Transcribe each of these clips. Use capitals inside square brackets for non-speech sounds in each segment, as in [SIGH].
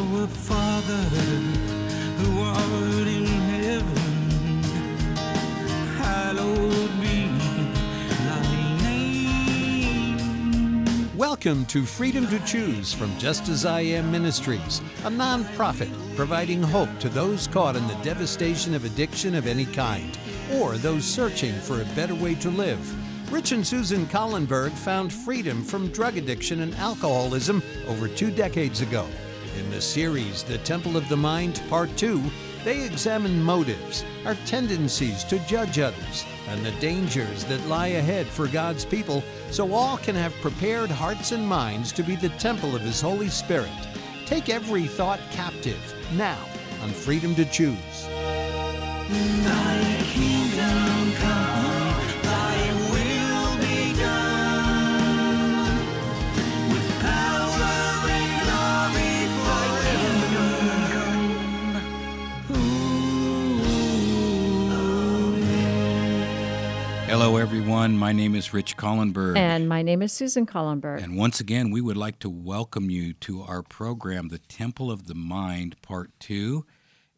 Our Father, who art in heaven, hallowed be thy name. Welcome to Freedom to Choose from Just As I Am Ministries, a nonprofit providing hope to those caught in the devastation of addiction of any kind or those searching for a better way to live. Rich and Susan Collenberg found freedom from drug addiction and alcoholism over two decades ago. In the series, The Temple of the Mind, Part 2, they examine motives, our tendencies to judge others, and the dangers that lie ahead for God's people so all can have prepared hearts and minds to be the temple of His Holy Spirit. Take every thought captive now on Freedom to Choose. Hello, everyone. My name is Rich Collenberg. And my name is Susan Collenberg. And once again, we would like to welcome you to our program, The Temple of the Mind, Part 2.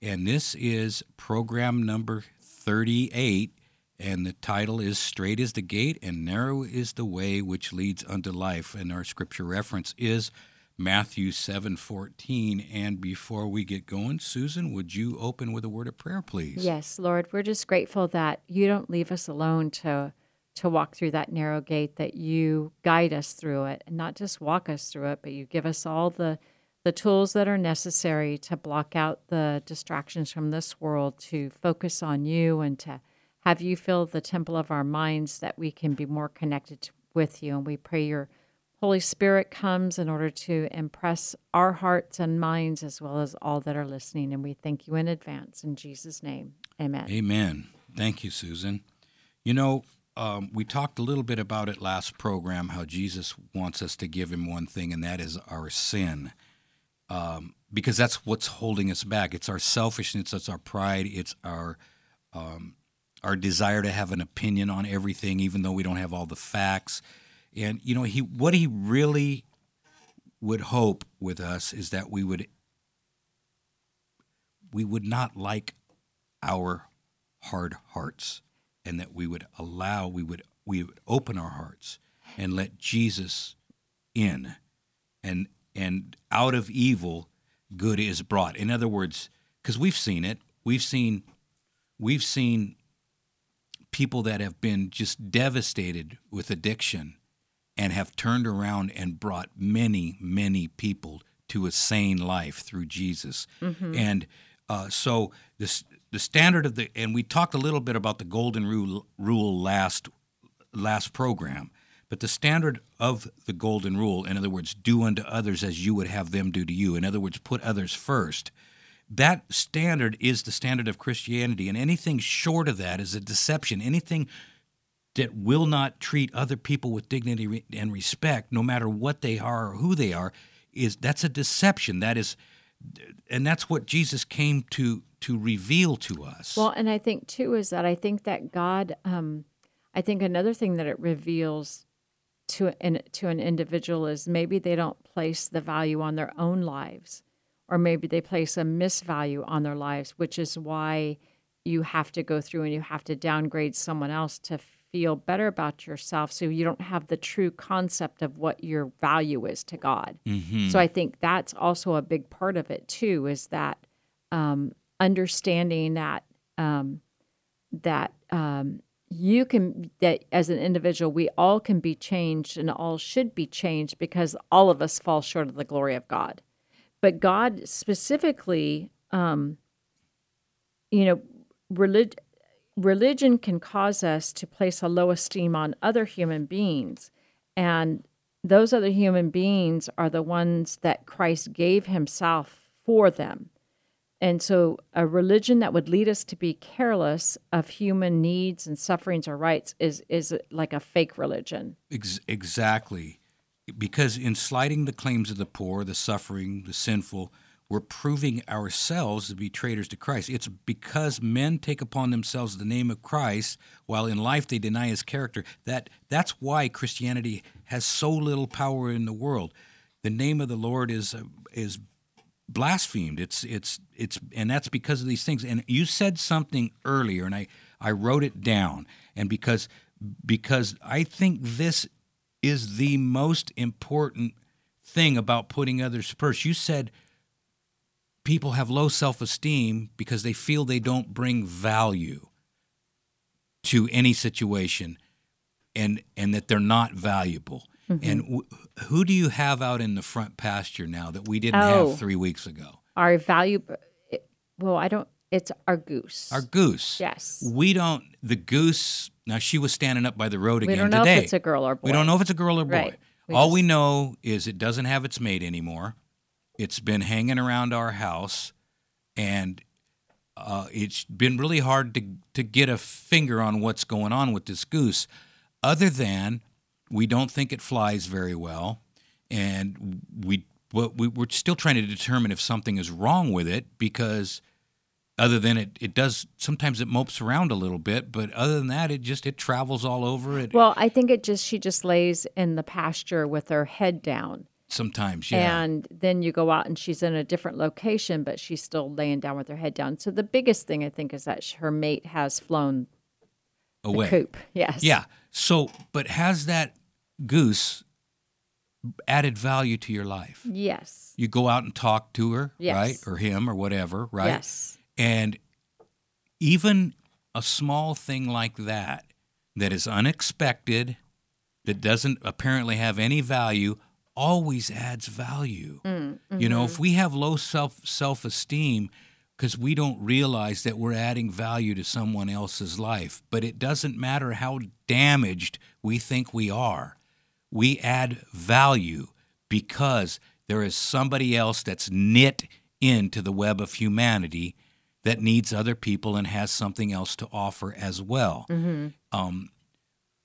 And this is program number 38. And the title is Strait is the Gate and Narrow is the Way which leads unto life. And our scripture reference is Matthew 7:14. And before we get going, Susan, would you open with a word of prayer, please? Yes, Lord, we're just grateful that you don't leave us alone to to walk through that narrow gate, that you guide us through it, and not just walk us through it, but you give us all the the tools that are necessary to block out the distractions from this world, to focus on you, and to have you fill the temple of our minds that we can be more connected to, with you. And we pray your Holy Spirit comes in order to impress our hearts and minds as well as all that are listening. And we thank you in advance. In Jesus' name, amen. Amen. Thank you, Susan. You know, um, we talked a little bit about it last program how Jesus wants us to give him one thing, and that is our sin. Um, because that's what's holding us back. It's our selfishness, it's our pride, it's our um, our desire to have an opinion on everything, even though we don't have all the facts. And you know, he what he really would hope with us is that we would we would not like our hard hearts, and that we would allow we would we would open our hearts and let Jesus in, and and out of evil good is brought. In other words, because we've seen it, we've seen we've seen people that have been just devastated with addiction and have turned around and brought many, many people to a sane life through Jesus. And uh, so this the standard of the and we talked a little bit about the golden rule rule last last program. But the standard of the golden rule, in other words, do unto others as you would have them do to you, in other words, put others first, that standard is the standard of Christianity. And anything short of that is a deception. Anything that will not treat other people with dignity and respect, no matter what they are or who they are, is that's a deception. That is, and that's what Jesus came to to reveal to us. Well, and I think too is that I think that God, um, I think another thing that it reveals to an to an individual is maybe they don't place the value on their own lives, or maybe they place a misvalue on their lives, which is why you have to go through and you have to downgrade someone else to feel better about yourself, so you don't have the true concept of what your value is to God. So I think that's also a big part of it too, is that um, understanding that um, that um, you can that as an individual we all can be changed and all should be changed because all of us fall short of the glory of God. But God specifically, um, you know, relig- religion can cause us to place a low esteem on other human beings, and those other human beings are the ones that Christ gave Himself for them. And so, a religion that would lead us to be careless of human needs and sufferings or rights is is like a fake religion. Ex- exactly. Because in slighting the claims of the poor, the suffering, the sinful, we're proving ourselves to be traitors to Christ. It's because men take upon themselves the name of Christ while in life they deny his character that that's why Christianity has so little power in the world. The name of the Lord is uh, is blasphemed. It's it's it's and that's because of these things. And you said something earlier, and I I wrote it down. And because because I think this is the most important thing about putting others first. You said people have low self-esteem because they feel they don't bring value to any situation and and that they're not valuable. Mm-hmm. And w- who do you have out in the front pasture now that we didn't Oh. have 3 weeks ago? Our value, well, I don't, it's our goose. Our goose. Yes. We don't the goose now she was standing up by the road again today. we don't know today. if it's a girl or boy. We don't know if it's a girl or boy. Right. We All we know is it doesn't have its mate anymore. It's been hanging around our house, and uh, it's been really hard to to get a finger on what's going on with this goose. Other than we don't think it flies very well, and we but we, we're still trying to determine if something is wrong with it because other than it, it does sometimes it mopes around a little bit, but other than that, it just it travels all over it. Well, I think it just, she just lays in the pasture with her head down. Sometimes, yeah. And then you go out and she's in a different location, but she's still laying down with her head down. So the biggest thing I think is that her mate has flown away. coop. Yes. Yeah. So, but has that goose added value to your life? Yes. You go out and talk to her, Yes. right? Or him or whatever, right? Yes. And even a small thing like that, that is unexpected, that doesn't apparently have any value, always adds value. Mm, You know, mm-hmm. if we have low self self esteem because we don't realize that we're adding value to someone else's life, but it doesn't matter how damaged we think we are. We add value because there is somebody else that's knit into the web of humanity that needs other people and has something else to offer as well. Um,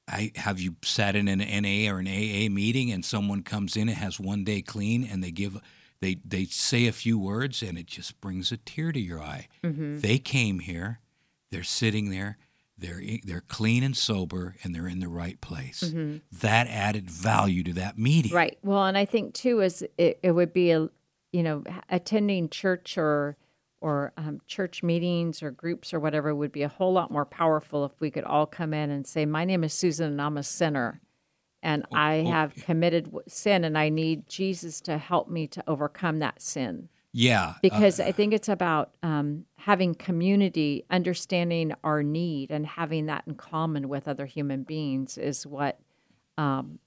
I have you sat in an NA or an AA meeting and someone comes in and has one day clean and they give they they say a few words and it just brings a tear to your eye. Mm-hmm. They came here, they're sitting there, they're they're clean and sober and they're in the right place. Mm-hmm. That added value to that meeting. Right. Well, and I think too is it, it would be a, you know, attending church or or um, church meetings or groups or whatever would be a whole lot more powerful if we could all come in and say, "My name is Susan, and I'm a sinner, and I have committed sin, and I need Jesus to help me to overcome that sin." Yeah. uh, because I think it's about um, having community, understanding our need, and having that in common with other human beings is what um,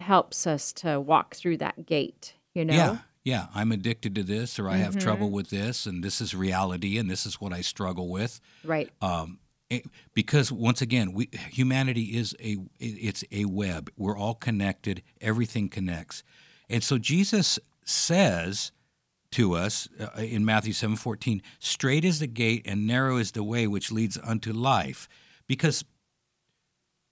helps us to walk through that gate. You know, Yeah, yeah. I'm addicted to this, or I have Mm-hmm. trouble with this, and this is reality, and this is what I struggle with. right? Um, it- because once again, we humanity is a it's a web. We're all connected. Everything connects, and so Jesus says to us uh, in Matthew seven fourteen, "Strait is the gate, and narrow is the way which leads unto life," because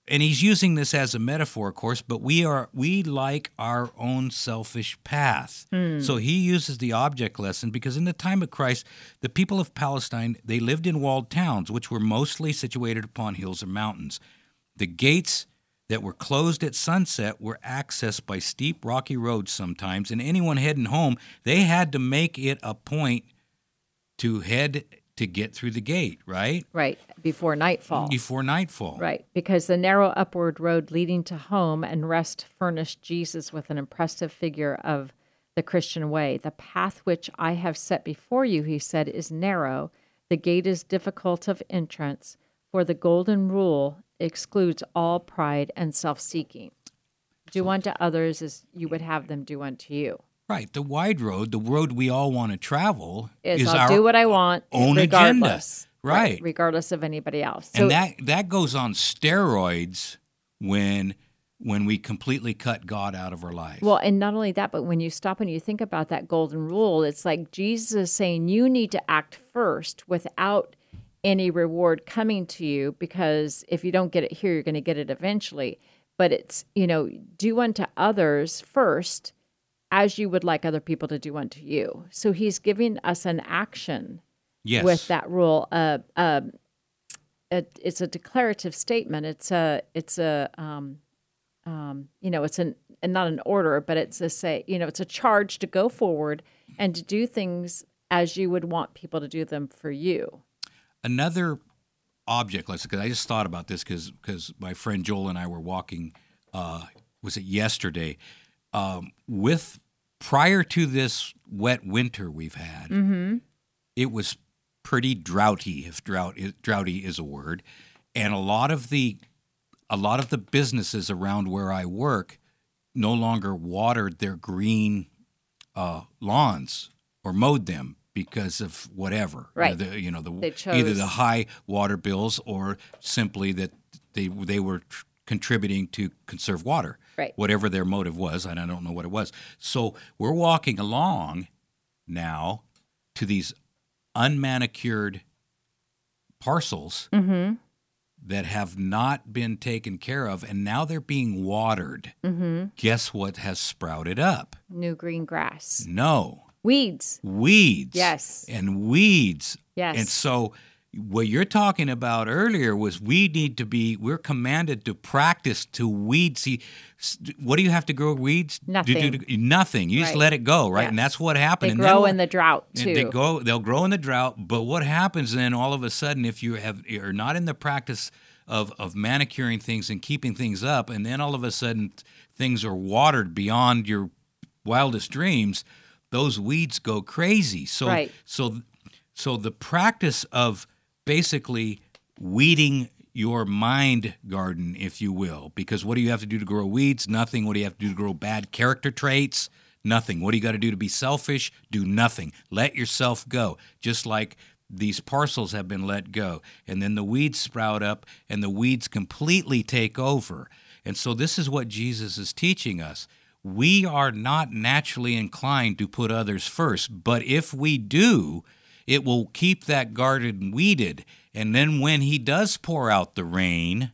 and he's using this as a metaphor of course but we are we like our own selfish path. Hmm. So he uses the object lesson because in the time of christ the people of palestine they lived in walled towns which were mostly situated upon hills or mountains. The gates that were closed at sunset were accessed by steep rocky roads sometimes and anyone heading home they had to make it a point to head to get through the gate right Right before nightfall. before nightfall Right, because the narrow upward road leading to home and rest furnished Jesus with an impressive figure of the Christian way. The path which I have set before you, he said, is narrow. The gate is difficult of entrance, for the golden rule excludes all pride and self seeking. Do unto others as you would have them do unto you. Right. The wide road, the road we all want to travel, Is, is I'll our do what I want, own agenda. regardless. Right. Regardless of anybody else. and that that goes on steroids when when we completely cut God out of our life. Well, and not only that, but when you stop and you think about that golden rule, it's like Jesus is saying you need to act first without any reward coming to you because if you don't get it here, you're going to get it eventually. But it's, you know, do unto others first as you would like other people to do unto you. So he's giving us an action yes. with that rule. Uh, uh, it, it's a declarative statement. It's a it's a um, um, you know it's an not an order, but it's a say you know it's a charge to go forward and to do things as you would want people to do them for you. another object let's because i just thought about this because my friend joel and i were walking uh, was it yesterday um, with prior to this wet winter we've had it was pretty droughty if drought is, droughty is a word. And a lot of the a lot of the businesses around where i work no longer watered their green uh, lawns or mowed them because of whatever. Right. the, you know the either the high water bills or simply that they they were tr- contributing to conserve water Right. whatever their motive was and i don't know what it was so we're walking along now to these unmanicured parcels Mm-hmm. that have not been taken care of and now they're being watered Mm-hmm. guess what has sprouted up New green grass, no weeds. weeds Yes. and weeds Yes. and so what you're talking about earlier was we need to be we're commanded to practice to weed see what do you have to grow weeds Do- do- Nothing. do- nothing you just let it go right and that's what happened They and grow what- in the drought too. They go. They'll grow in the drought. But what happens then? All of a sudden, if you have are not in the practice of of manicuring things and keeping things up, and then all of a sudden things are watered beyond your wildest dreams, those weeds go crazy. So Right. so so the practice of basically weeding your mind garden, if you will, because what do you have to do to grow weeds? Nothing. What do you have to do to grow bad character traits? Nothing. What do you got to do to be selfish? Do nothing. Let yourself go. Just like these parcels have been let go. And then the weeds sprout up and the weeds completely take over. And so this is what Jesus is teaching us. We are not naturally inclined to put others first, but if we do, it will keep that garden weeded. And then when he does pour out the rain,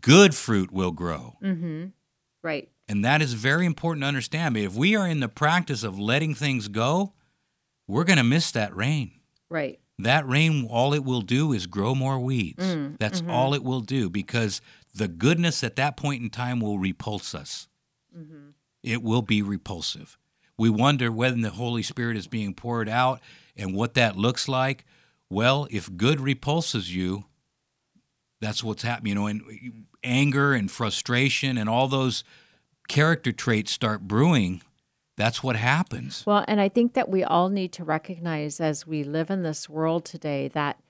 good fruit will grow. Mm-hmm. right. And that is very important to understand. If we are in the practice of letting things go, we're going to miss that rain. Right. That rain, all it will do is grow more weeds. Mm, That's mm-hmm. all it will do because the goodness at that point in time will repulse us. Mm-hmm. It will be repulsive. We wonder when the Holy Spirit is being poured out and what that looks like. Well, if good repulses you, that's what's happening. You know, and anger and frustration and all those character traits start brewing. That's what happens. Well, and I think that we all need to recognize as we live in this world today that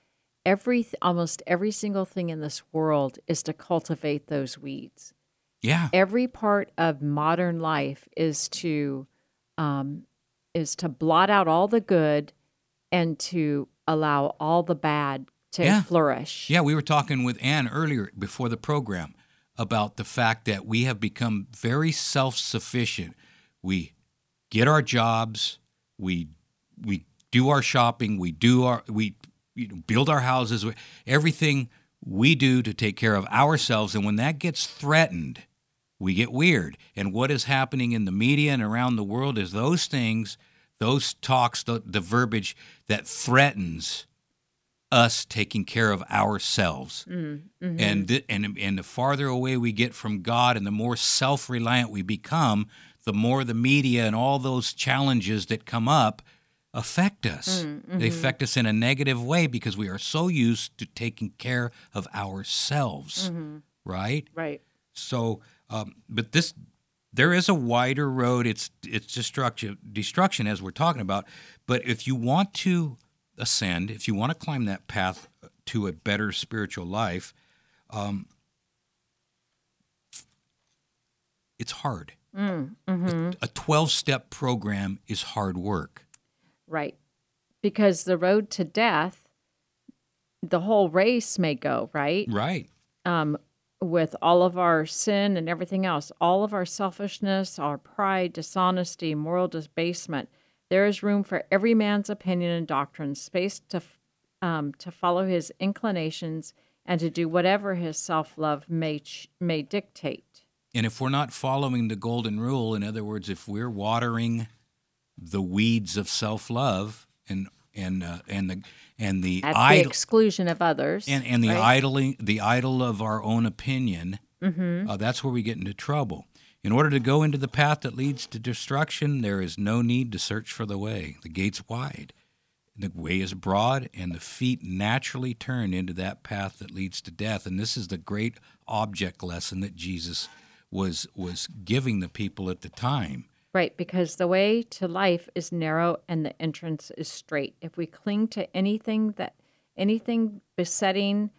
every almost every single thing in this world is to cultivate those weeds. Yeah. Every part of modern life is to um, is to blot out all the good and to allow all the bad to Yeah. flourish. Yeah, we were talking with Ann earlier before the program about the fact that we have become very self-sufficient. We get our jobs, we we do our shopping, we do our we you know, build our houses, everything we do to take care of ourselves and when that gets threatened, we get weird. And what is happening in the media and around the world is those things, those talks, the, the verbiage that threatens us taking care of ourselves. Mm, mm-hmm. And, th- and and the farther away we get from God and the more self-reliant we become, the more the media and all those challenges that come up affect us. Mm, they mm-hmm. affect us in a negative way because we are so used to taking care of ourselves, mm-hmm. right? Right. So, um, but this, there is a wider road. It's it's destruction, destruction as we're talking about. But if you want to ascend, if you want to climb that path to a better spiritual life, um, it's hard. A twelve-step program is hard work. Right. Because the road to death, the whole race may go, right? Right. um, with all of our sin and everything else, all of our selfishness, our pride, dishonesty, moral debasement, there is room for every man's opinion and doctrine, space to um, to follow his inclinations and to do whatever his self love may ch- may dictate. And if we're not following the golden rule, in other words, if we're watering the weeds of self-love and and uh, and the and the At the exclusion of others. and and the right? idling the idol of our own opinion, uh, that's where we get into trouble. In order to go into the path that leads to destruction, there is no need to search for the way. The gate's wide, the way is broad, and the feet naturally turn into that path that leads to death. And this is the great object lesson that Jesus was was giving the people at the time. Right, because the way to life is narrow and the entrance is straight. If we cling to anything that anything besetting,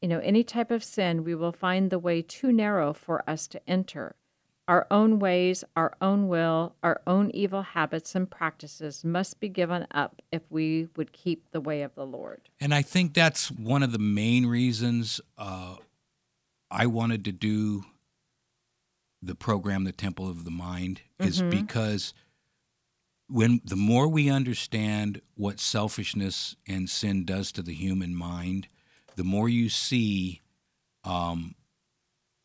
you know, any type of sin, we will find the way too narrow for us to enter. Our own ways, our own will, our own evil habits and practices must be given up if we would keep the way of the Lord. And I think that's one of the main reasons uh, I wanted to do the program, The Temple of the Mind, is mm-hmm. because when the more we understand what selfishness and sin does to the human mind, the more you see um,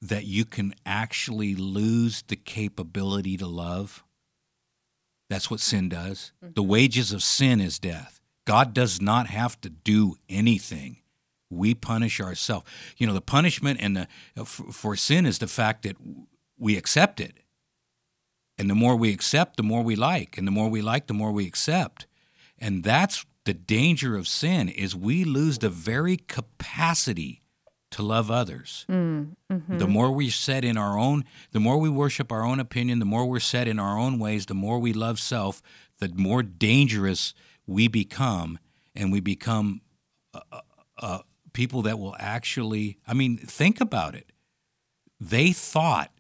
that you can actually lose the capability to love. That's what sin does. Mm-hmm. The wages of sin is death. God does not have to do anything. We punish ourselves. You know, the punishment and the uh, for, for sin is the fact that we accept it. And the more we accept, the more we like, and the more we like, the more we accept. And that's the danger of sin is we lose the very capacity to love others. The more we set in our own, the more we worship our own opinion, the more we're set in our own ways, the more we love self, the more dangerous we become, and we become uh, uh, people that will actually. I mean, think about it. They thought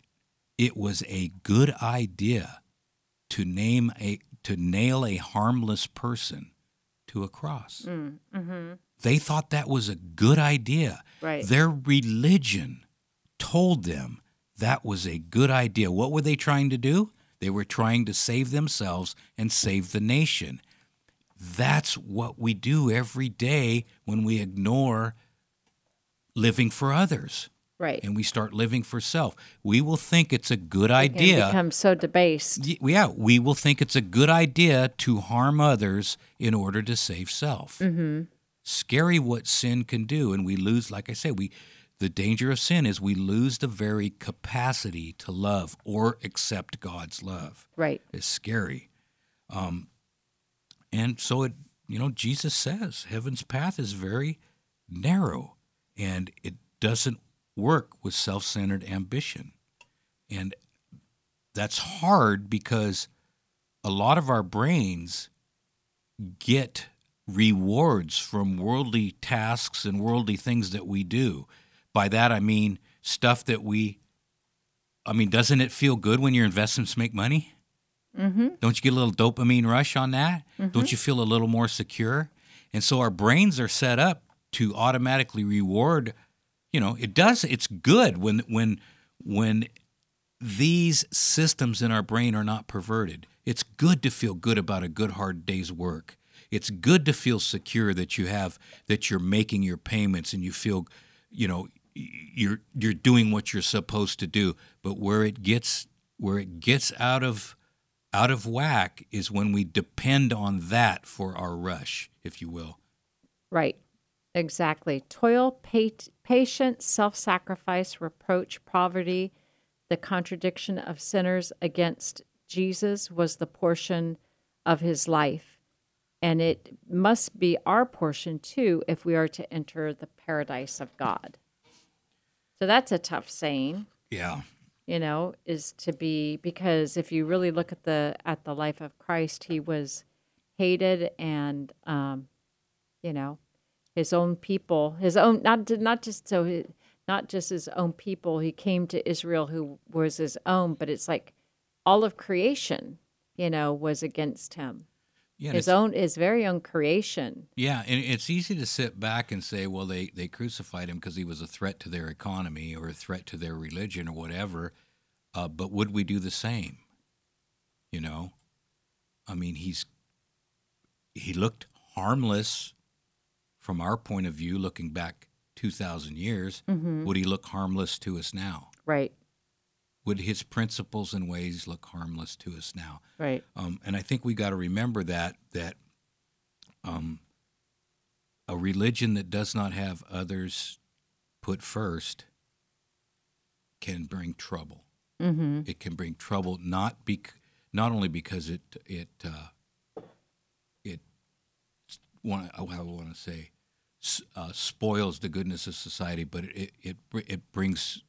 it was a good idea to name a to nail a harmless person to a cross. Mm, mm-hmm. They thought that was a good idea. Right. Their religion told them that was a good idea. What were they trying to do? They were trying to save themselves and save the nation. That's what we do every day when we ignore living for others Right. and we start living for self. We will think it's a good idea. become so debased. Yeah, we will think it's a good idea to harm others in order to save self. Mm-hmm. Scary what sin can do, and we lose. Like I say, we the danger of sin is we lose the very capacity to love or accept God's love. Right. It's scary, um, and so it. You know, Jesus says heaven's path is very narrow, and it doesn't work with self-centered ambition, and that's hard because a lot of our brains get rewards from worldly tasks and worldly things that we do. By that I mean stuff that we I mean, doesn't it feel good when your investments make money? Mm-hmm. Don't you get a little dopamine rush on that? Don't you feel a little more secure? And so our brains are set up to automatically reward. You know, it does. It's good when when when these systems in our brain are not perverted. It's good to feel good about a good hard day's work. It's good to feel secure that you have that you're making your payments and you feel, you know, you're you're doing what you're supposed to do. But where it gets where it gets out of out of whack is when we depend on that for our rush, if you will. Right. Exactly. Toil, pat- patience, self sacrifice, reproach, poverty, the contradiction of sinners against Jesus was the portion of his life. And it must be our portion too if we are to enter the paradise of God. So that's a tough saying Yeah. you know is to be because if you really look at the at the life of christ he was hated and um you know his own people his own not not just so not just his own people he came to israel who was his own but it's like all of creation you know was against him Yeah. his own his very own creation Yeah, and it's easy to sit back and say, well, they, they crucified him because he was a threat to their economy or a threat to their religion or whatever. Uh, but would we do the same? You know, I mean, he's he looked harmless from our point of view, looking back two thousand years. Would he look harmless to us now? right Would his principles and ways look harmless to us now? right Um, and I think we got to remember that that um, a religion that does not have others put first can bring trouble. Mm-hmm. It can bring trouble not bec- not only because it it uh, it want I want to say uh, spoils the goodness of society, but it it it brings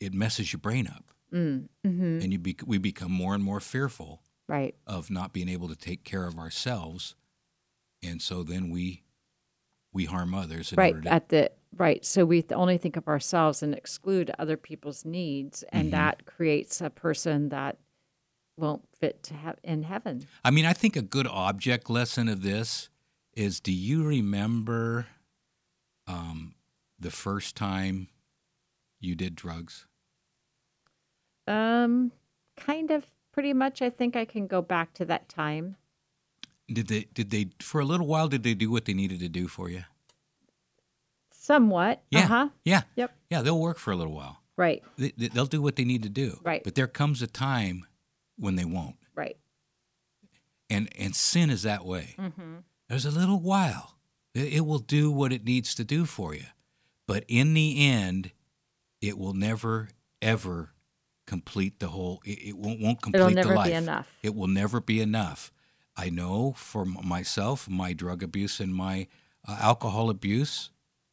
it messes your brain up, mm. mm-hmm. and you bec- we become more and more fearful Right. of not being able to take care of ourselves, and so then we we harm others in Right. order to At the right. So we th- only think of ourselves and exclude other people's needs, and Mm-hmm. that creates a person that won't fit to have in heaven. I mean, I think a good object lesson of this is do you remember um, the first time you did drugs? Um, kind of, pretty much. I think I can go back to that time. Did they, did they, for a little while, did they do what they needed to do for you? Somewhat. Yeah. Uh huh. Yeah. Yep. Yeah, they'll work for a little while. Right. They, they- they'll do what they need to do. Right. But there comes a time when they won't. Right. And, and sin is that way. Mm-hmm. There's a little while. It, will do what it needs to do for you. But in the end, it will never, ever complete the whole, it, it won't, won't complete It'll never the be life. enough. It will never be enough. I know for myself, my drug abuse and my uh, alcohol abuse,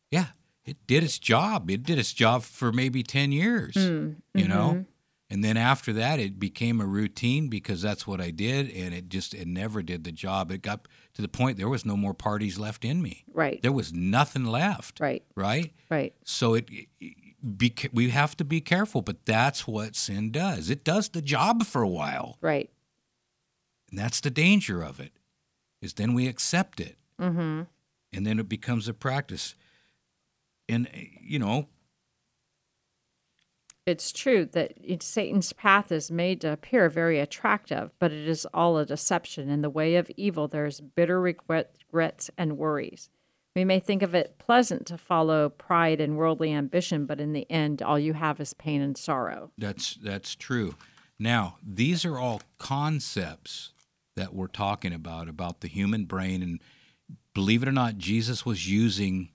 yeah, it did its job. It did its job for maybe 10 years, Hmm. you know? And then after that, it became a routine because that's what I did. And it just, it never did the job. It got to the point there was no more parties left in me. Right. There was nothing left. Right. Right? Right. So it, be, we have to be careful, but that's what sin does. It does the job for a while. Right. And that's the danger of it, is then we accept it. Mm-hmm. And then it becomes a practice. And, you know, It's true that Satan's path is made to appear very attractive, but it is all a deception. In the way of evil, there is bitter regret, regrets and worries. We may think of it pleasant to follow pride and worldly ambition, but in the end, all you have is pain and sorrow. That's that's true. Now, these are all concepts that we're talking about about the human brain and believe it or not, Jesus was using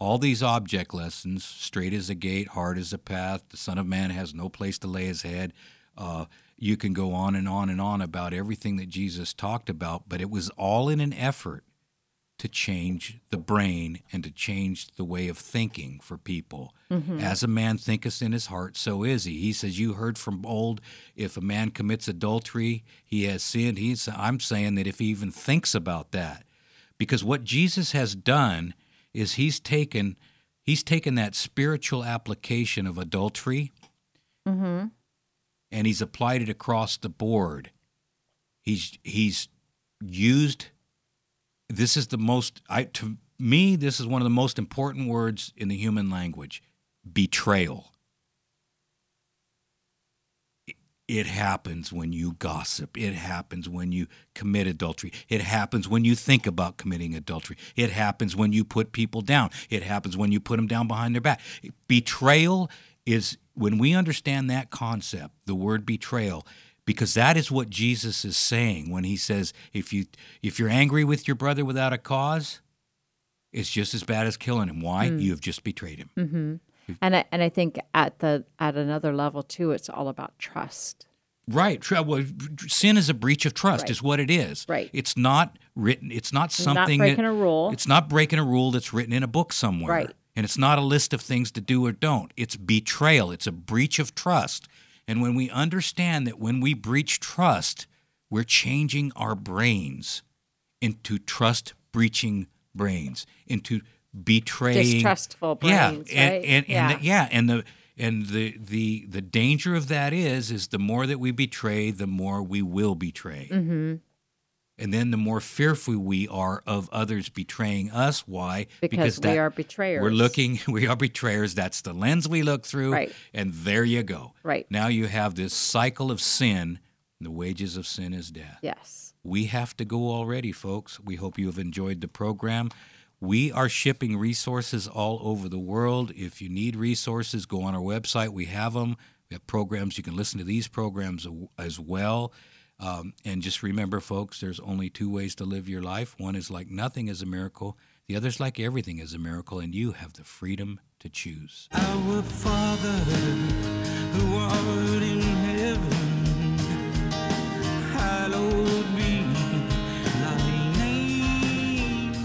all these object lessons, straight as a gate, hard as a path, the Son of Man has no place to lay his head. Uh, you can go on and on and on about everything that Jesus talked about, but it was all in an effort to change the brain and to change the way of thinking for people. As a man thinketh in his heart, so is he. He says, You heard from old, if a man commits adultery, he has sinned. He's, I'm saying that if he even thinks about that, because what Jesus has done is he's taken he's taken that spiritual application of adultery mm-hmm. and he's applied it across the board. He's he's used this is the most I to me this is one of the most important words in the human language betrayal It- happens when you gossip. It happens when you commit adultery. It happens when you think about committing adultery. It happens when you put people down. It happens when you put them down behind their back. Betrayal is when we understand that concept the word betrayal because that is what Jesus is saying when he says if you if you're angry with your brother without a cause it's just as bad as killing him. Why? Mm. You have just betrayed him mm-hmm. Mm-hmm. And I, and I think at the at another level too, it's all about trust. right uh, well, sin is a breach of trust Right. is what it is Right. it's not written it's not something breaking that, a rule. it's not breaking a rule that's written in a book somewhere Right. and it's not a list of things to do or don't it's betrayal it's a breach of trust and when we understand that when we breach trust we're changing our brains into trust breaching brains into betraying Distrustful yeah and, right? and, and Yeah. the- yeah and the and the, the the danger of that is is the more that we betray the more we will betray Mm-hmm. and then the more fearful we are of others betraying us why Because we that- are betrayers. we're looking [LAUGHS] we are betrayers that's the lens we look through Right. and there you go Right. now you have this cycle of sin the wages of sin is death Yes. we have to go already, folks. We hope you have enjoyed the program. We are shipping resources all over the world. If you need resources, go on our website. We have them. We have programs. You can listen to these programs as well. Um, and just remember, folks, there's only two ways to live your life. One is like nothing is a miracle. The other is like everything is a miracle, and you have the freedom to choose. Our Father, who art in heaven,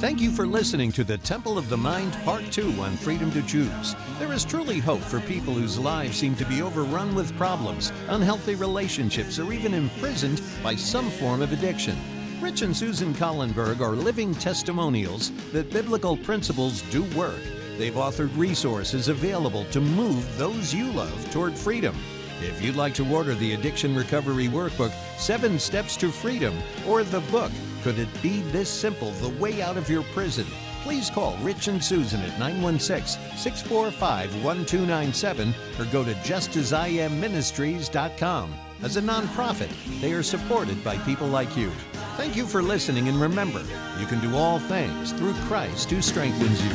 Thank you for listening to the Temple of the Mind Part 2 on Freedom to Choose. There is truly hope for people whose lives seem to be overrun with problems, unhealthy relationships, or even imprisoned by some form of addiction. Rich and Susan Collenberg are living testimonials that biblical principles do work. They've authored resources available to move those you love toward freedom. If you'd like to order the Addiction Recovery Workbook, Seven Steps to Freedom, or the book, Could It Be This Simple The Way Out of Your Prison? Please call Rich and Susan at 916 645 1297 or go to justasiamministries.com. As a nonprofit, they are supported by people like you. Thank you for listening, and remember, you can do all things through Christ who strengthens you.